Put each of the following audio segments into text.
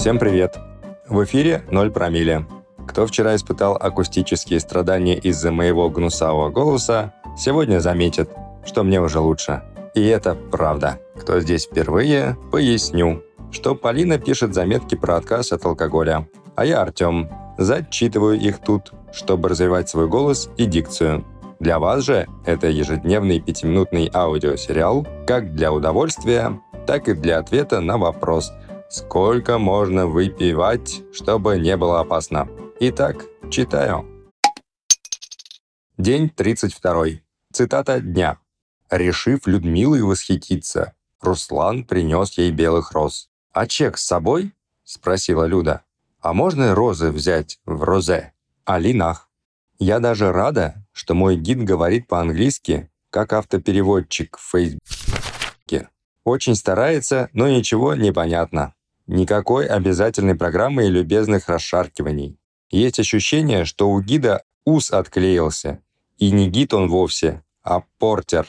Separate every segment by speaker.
Speaker 1: Всем привет! В эфире «Ноль промилле». Кто вчера испытал акустические страдания из-за моего гнусавого голоса, сегодня заметит, что мне уже лучше. И это правда. Кто здесь впервые, поясню, что Полина пишет заметки про отказ от алкоголя, а я Артем. Зачитываю их тут, чтобы развивать свой голос и дикцию. Для вас же это ежедневный пятиминутный аудиосериал как для удовольствия, так и для ответа на вопрос, сколько можно выпивать, чтобы не было опасно. Итак, читаю. День 32. Цитата дня. Решив Людмилой восхититься, Руслан принес ей белых роз. «А чек с собой?» – спросила Люда. «А можно розы взять в розе?» «Алинах». Я даже рада, что мой гид говорит по-английски, как автопереводчик в Фейсбуке. Очень старается, но ничего не понятно. Никакой обязательной программы и любезных расшаркиваний. Есть ощущение, что у гида ус отклеился. И не гид он вовсе, а портер.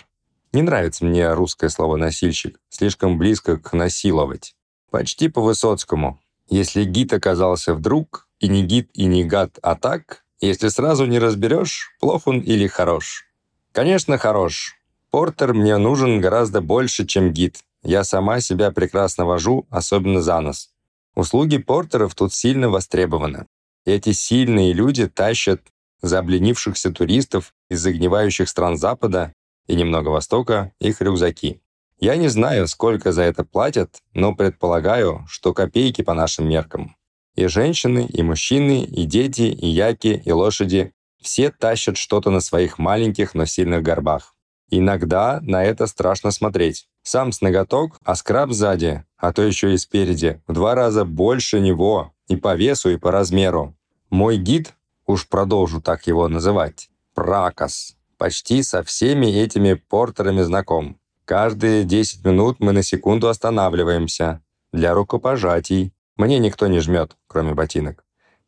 Speaker 1: Не нравится мне русское слово «носильщик», слишком близко к «насиловать». Почти по Высоцкому. Если гид оказался вдруг, и не гид, и не гад, а так, если сразу не разберешь, плох он или хорош. Конечно, хорош. Портер мне нужен гораздо больше, чем гид. Я сама себя прекрасно вожу, особенно за нос. Услуги портеров тут сильно востребованы. Эти сильные люди тащат заобленившихся туристов из загнивающих стран Запада и немного Востока их рюкзаки. Я не знаю, сколько за это платят, но предполагаю, что копейки по нашим меркам. И женщины, и мужчины, и дети, и яки, и лошади – все тащат что-то на своих маленьких, но сильных горбах. Иногда на это страшно смотреть. Сам с ноготок, а скраб сзади, а то еще и спереди, в два раза больше него, и по весу, и по размеру. Мой гид, уж продолжу так его называть, Пракос, почти со всеми этими портерами знаком. Каждые 10 минут мы на секунду останавливаемся для рукопожатий, мне никто не жмет, кроме ботинок.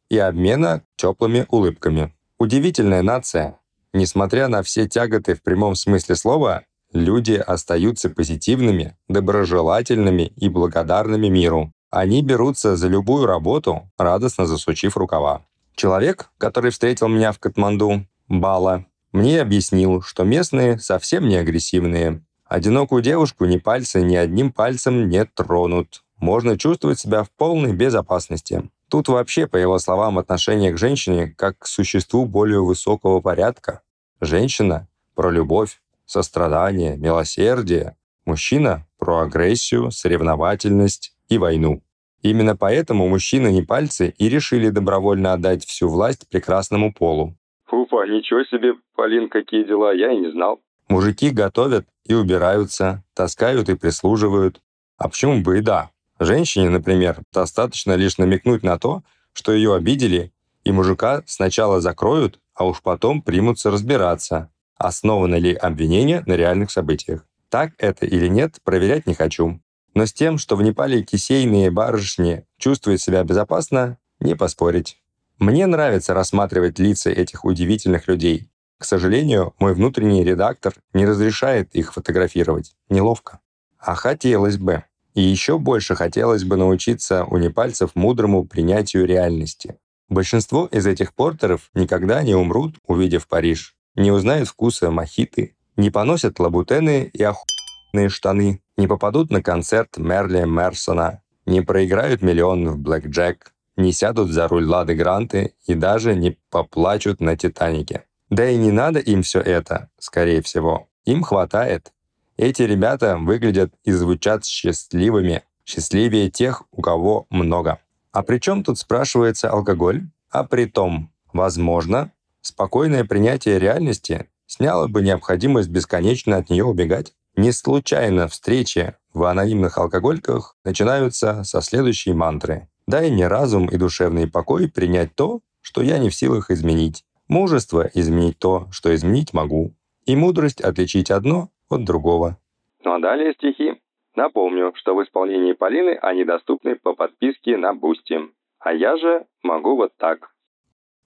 Speaker 1: И обмена теплыми улыбками. Удивительная нация. Несмотря на все тяготы в прямом смысле слова, люди остаются позитивными, доброжелательными и благодарными миру. Они берутся за любую работу, радостно засучив рукава. Человек, который встретил меня в Катманду, Бала, мне объяснил, что местные совсем не агрессивные. Одинокую девушку ни пальцы, ни одним пальцем не тронут можно чувствовать себя в полной безопасности. Тут вообще, по его словам, отношение к женщине как к существу более высокого порядка. Женщина – про любовь, сострадание, милосердие. Мужчина – про агрессию, соревновательность и войну. Именно поэтому мужчины не пальцы и решили добровольно отдать всю власть прекрасному полу.
Speaker 2: Фуфа, ничего себе, Полин, какие дела, я и не знал.
Speaker 1: Мужики готовят и убираются, таскают и прислуживают. А почему бы и да? Женщине, например, достаточно лишь намекнуть на то, что ее обидели, и мужика сначала закроют, а уж потом примутся разбираться, основано ли обвинение на реальных событиях. Так это или нет, проверять не хочу. Но с тем, что в Непале кисейные барышни чувствуют себя безопасно, не поспорить. Мне нравится рассматривать лица этих удивительных людей. К сожалению, мой внутренний редактор не разрешает их фотографировать. Неловко. А хотелось бы. И еще больше хотелось бы научиться у непальцев мудрому принятию реальности. Большинство из этих портеров никогда не умрут, увидев Париж, не узнают вкуса мохиты, не поносят лабутены и охуенные штаны, не попадут на концерт Мерли Мерсона, не проиграют миллион в Блэк Джек, не сядут за руль Лады Гранты и даже не поплачут на Титанике. Да и не надо им все это, скорее всего. Им хватает. Эти ребята выглядят и звучат счастливыми, счастливее тех, у кого много. А при чем тут спрашивается алкоголь? А при том, возможно, спокойное принятие реальности сняло бы необходимость бесконечно от нее убегать. Не случайно встречи в анонимных алкогольках начинаются со следующей мантры. «Дай мне разум и душевный покой принять то, что я не в силах изменить. Мужество изменить то, что изменить могу. И мудрость отличить одно от другого.
Speaker 2: Ну а далее стихи. Напомню, что в исполнении Полины они доступны по подписке на Boosty. А я же могу вот так.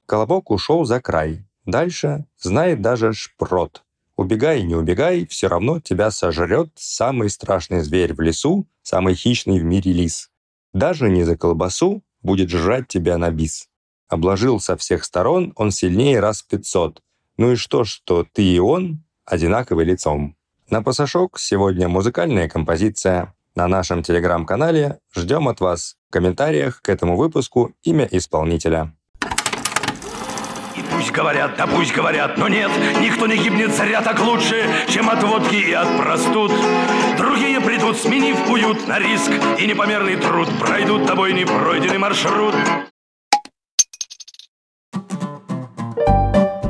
Speaker 1: Колобок ушел за край. Дальше знает даже шпрот. Убегай, не убегай, все равно тебя сожрет самый страшный зверь в лесу, самый хищный в мире лис. Даже не за колбасу будет жрать тебя на бис. Обложил со всех сторон он сильнее раз 500. Ну и что, что ты и он одинаковый лицом. На пасашок сегодня музыкальная композиция. На нашем телеграм-канале ждем от вас в комментариях к этому выпуску имя исполнителя.
Speaker 3: И пусть говорят, да пусть говорят, но нет, никто не гибнет зря так лучше, чем от водки и от простуд. Другие придут, сменив уют на риск и непомерный труд, пройдут тобой непройденный маршрут.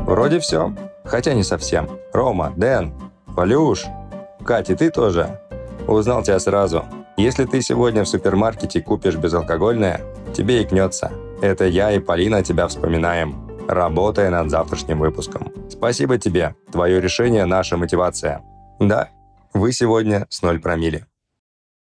Speaker 1: Вроде все. Хотя не совсем. Рома, Дэн, Валюш, Катя, ты тоже? Узнал тебя сразу. Если ты сегодня в супермаркете купишь безалкогольное, тебе икнется. Это я и Полина тебя вспоминаем работая над завтрашним выпуском. Спасибо тебе. Твое решение – наша мотивация. Да, вы сегодня с ноль промили.